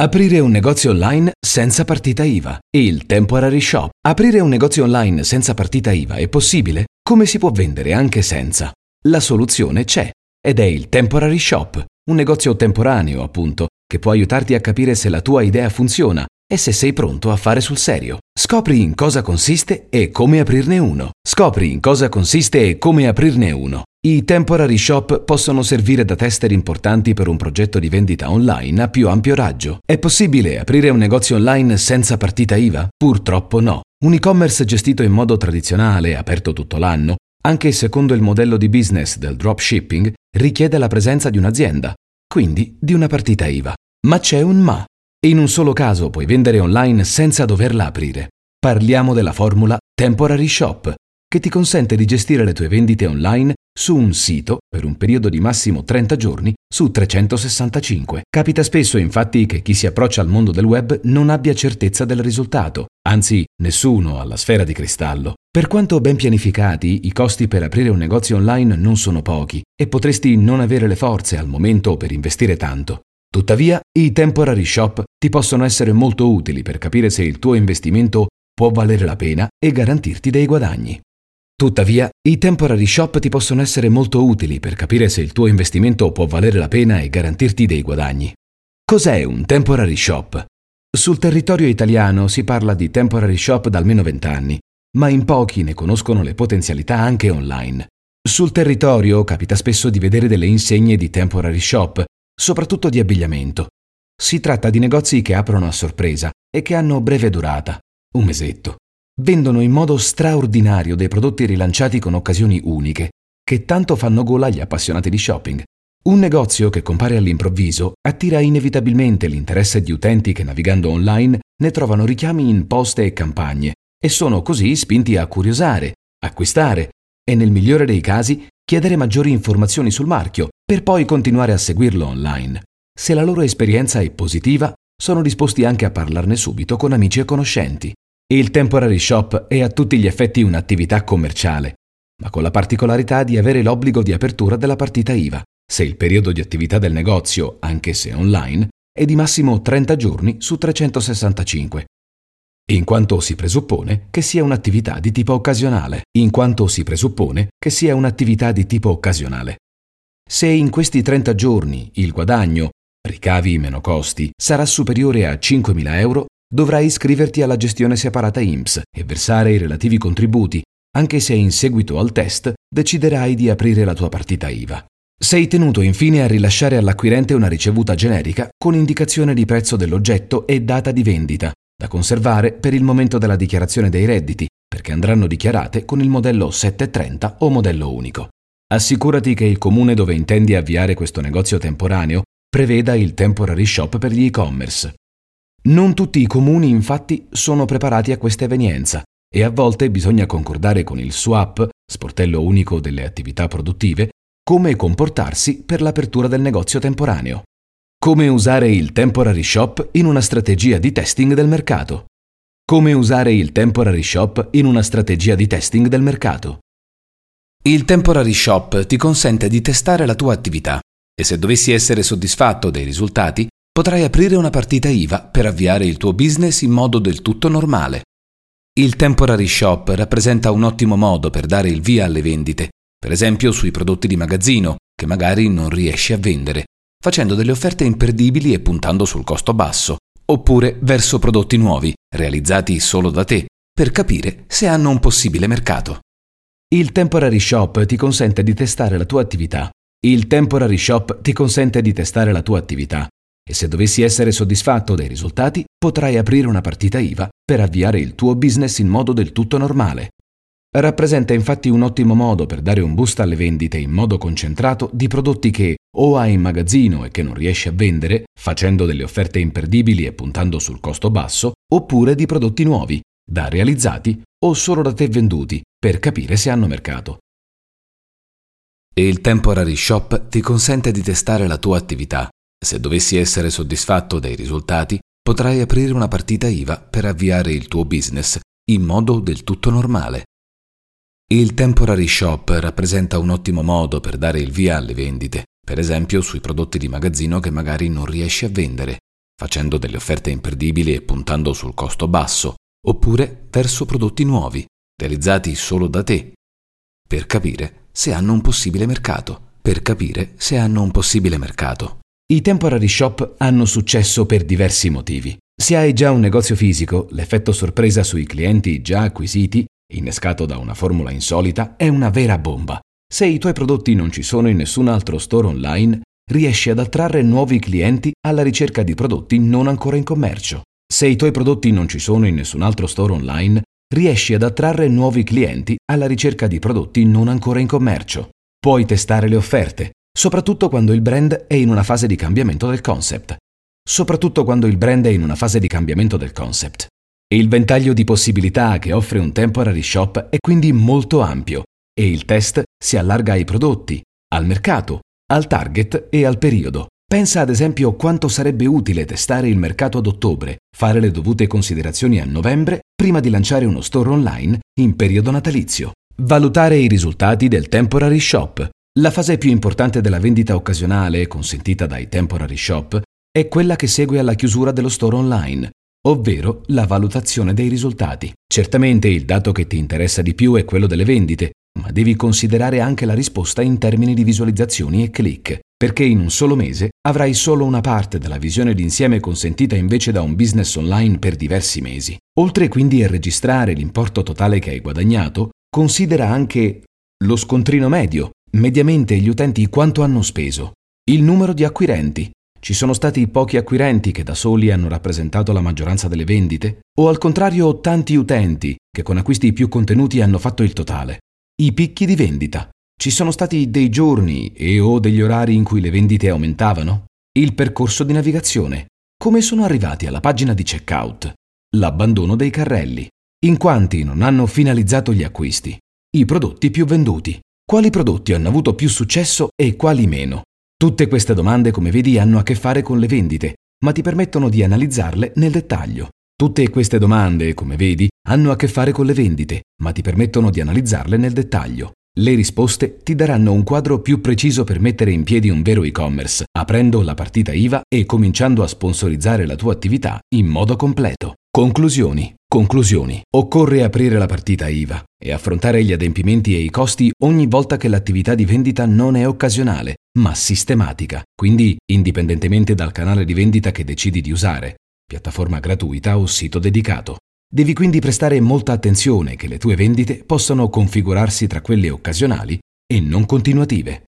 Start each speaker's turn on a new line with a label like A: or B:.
A: Aprire un negozio online senza partita IVA. Il Temporary Shop. Aprire un negozio online senza partita IVA è possibile? Come si può vendere anche senza? La soluzione c'è ed è il Temporary Shop, un negozio temporaneo, appunto, che può aiutarti a capire se la tua idea funziona e se sei pronto a fare sul serio. Scopri in cosa consiste e come aprirne uno. Scopri in cosa consiste e come aprirne uno. I temporary shop possono servire da tester importanti per un progetto di vendita online a più ampio raggio. È possibile aprire un negozio online senza partita IVA? Purtroppo no. Un e-commerce gestito in modo tradizionale, aperto tutto l'anno, anche secondo il modello di business del dropshipping, richiede la presenza di un'azienda, quindi di una partita IVA. Ma c'è un ma. In un solo caso puoi vendere online senza doverla aprire. Parliamo della formula Temporary Shop, che ti consente di gestire le tue vendite online su un sito per un periodo di massimo 30 giorni su 365. Capita spesso infatti che chi si approccia al mondo del web non abbia certezza del risultato, anzi nessuno ha la sfera di cristallo. Per quanto ben pianificati, i costi per aprire un negozio online non sono pochi e potresti non avere le forze al momento per investire tanto. Tuttavia, i temporary shop ti possono essere molto utili per capire se il tuo investimento può valere la pena e garantirti dei guadagni. Tuttavia, i temporary shop ti possono essere molto utili per capire se il tuo investimento può valere la pena e garantirti dei guadagni. Cos'è un temporary shop? Sul territorio italiano si parla di temporary shop da almeno 20 anni, ma in pochi ne conoscono le potenzialità anche online. Sul territorio capita spesso di vedere delle insegne di temporary shop, soprattutto di abbigliamento. Si tratta di negozi che aprono a sorpresa e che hanno breve durata, un mesetto vendono in modo straordinario dei prodotti rilanciati con occasioni uniche, che tanto fanno gola agli appassionati di shopping. Un negozio che compare all'improvviso attira inevitabilmente l'interesse di utenti che navigando online ne trovano richiami in poste e campagne e sono così spinti a curiosare, acquistare e nel migliore dei casi chiedere maggiori informazioni sul marchio per poi continuare a seguirlo online. Se la loro esperienza è positiva, sono disposti anche a parlarne subito con amici e conoscenti. Il temporary shop è a tutti gli effetti un'attività commerciale, ma con la particolarità di avere l'obbligo di apertura della partita IVA, se il periodo di attività del negozio, anche se online, è di massimo 30 giorni su 365, in quanto si presuppone che sia un'attività di tipo occasionale, in quanto si presuppone che sia un'attività di tipo occasionale. Se in questi 30 giorni il guadagno, ricavi meno costi, sarà superiore a 5.000 euro, dovrai iscriverti alla gestione separata IMSS e versare i relativi contributi, anche se in seguito al test deciderai di aprire la tua partita IVA. Sei tenuto infine a rilasciare all'acquirente una ricevuta generica con indicazione di prezzo dell'oggetto e data di vendita, da conservare per il momento della dichiarazione dei redditi, perché andranno dichiarate con il modello 730 o modello unico. Assicurati che il comune dove intendi avviare questo negozio temporaneo preveda il temporary shop per gli e-commerce. Non tutti i comuni infatti sono preparati a questa evenienza e a volte bisogna concordare con il SWAP, sportello unico delle attività produttive, come comportarsi per l'apertura del negozio temporaneo. Come usare il temporary shop in una strategia di testing del mercato. Come usare il temporary shop in una strategia di testing del mercato. Il temporary shop ti consente di testare la tua attività e se dovessi essere soddisfatto dei risultati, potrai aprire una partita IVA per avviare il tuo business in modo del tutto normale. Il temporary shop rappresenta un ottimo modo per dare il via alle vendite, per esempio sui prodotti di magazzino, che magari non riesci a vendere, facendo delle offerte imperdibili e puntando sul costo basso, oppure verso prodotti nuovi, realizzati solo da te, per capire se hanno un possibile mercato. Il temporary shop ti consente di testare la tua attività. Il temporary shop ti consente di testare la tua attività e se dovessi essere soddisfatto dei risultati potrai aprire una partita IVA per avviare il tuo business in modo del tutto normale. Rappresenta infatti un ottimo modo per dare un boost alle vendite in modo concentrato di prodotti che o hai in magazzino e che non riesci a vendere, facendo delle offerte imperdibili e puntando sul costo basso, oppure di prodotti nuovi, da realizzati o solo da te venduti, per capire se hanno mercato. E il Temporary Shop ti consente di testare la tua attività se dovessi essere soddisfatto dei risultati, potrai aprire una partita IVA per avviare il tuo business in modo del tutto normale. Il temporary shop rappresenta un ottimo modo per dare il via alle vendite, per esempio sui prodotti di magazzino che magari non riesci a vendere, facendo delle offerte imperdibili e puntando sul costo basso, oppure verso prodotti nuovi, realizzati solo da te, per capire se hanno un possibile mercato, per capire se hanno un possibile mercato. I temporary shop hanno successo per diversi motivi. Se hai già un negozio fisico, l'effetto sorpresa sui clienti già acquisiti, innescato da una formula insolita, è una vera bomba. Se i tuoi prodotti non ci sono in nessun altro store online, riesci ad attrarre nuovi clienti alla ricerca di prodotti non ancora in commercio. Se i tuoi prodotti non ci sono in nessun altro store online, riesci ad attrarre nuovi clienti alla ricerca di prodotti non ancora in commercio. Puoi testare le offerte, soprattutto quando il brand è in una fase di cambiamento del concept. Soprattutto quando il brand è in una fase di cambiamento del concept. Il ventaglio di possibilità che offre un temporary shop è quindi molto ampio e il test si allarga ai prodotti, al mercato, al target e al periodo. Pensa ad esempio quanto sarebbe utile testare il mercato ad ottobre, fare le dovute considerazioni a novembre prima di lanciare uno store online in periodo natalizio. Valutare i risultati del temporary shop. La fase più importante della vendita occasionale consentita dai temporary shop è quella che segue alla chiusura dello store online, ovvero la valutazione dei risultati. Certamente il dato che ti interessa di più è quello delle vendite, ma devi considerare anche la risposta in termini di visualizzazioni e click perché in un solo mese avrai solo una parte della visione d'insieme consentita invece da un business online per diversi mesi. Oltre quindi a registrare l'importo totale che hai guadagnato, considera anche lo scontrino medio, mediamente gli utenti quanto hanno speso, il numero di acquirenti, ci sono stati pochi acquirenti che da soli hanno rappresentato la maggioranza delle vendite? O al contrario tanti utenti che con acquisti più contenuti hanno fatto il totale? I picchi di vendita. Ci sono stati dei giorni e o degli orari in cui le vendite aumentavano? Il percorso di navigazione. Come sono arrivati alla pagina di checkout? L'abbandono dei carrelli. In quanti non hanno finalizzato gli acquisti? I prodotti più venduti. Quali prodotti hanno avuto più successo e quali meno? Tutte queste domande, come vedi, hanno a che fare con le vendite, ma ti permettono di analizzarle nel dettaglio. Tutte queste domande, come vedi, hanno a che fare con le vendite, ma ti permettono di analizzarle nel dettaglio. Le risposte ti daranno un quadro più preciso per mettere in piedi un vero e-commerce, aprendo la partita IVA e cominciando a sponsorizzare la tua attività in modo completo. Conclusioni. Conclusioni. Occorre aprire la partita IVA e affrontare gli adempimenti e i costi ogni volta che l'attività di vendita non è occasionale, ma sistematica, quindi indipendentemente dal canale di vendita che decidi di usare, piattaforma gratuita o sito dedicato. Devi quindi prestare molta attenzione che le tue vendite possano configurarsi tra quelle occasionali e non continuative.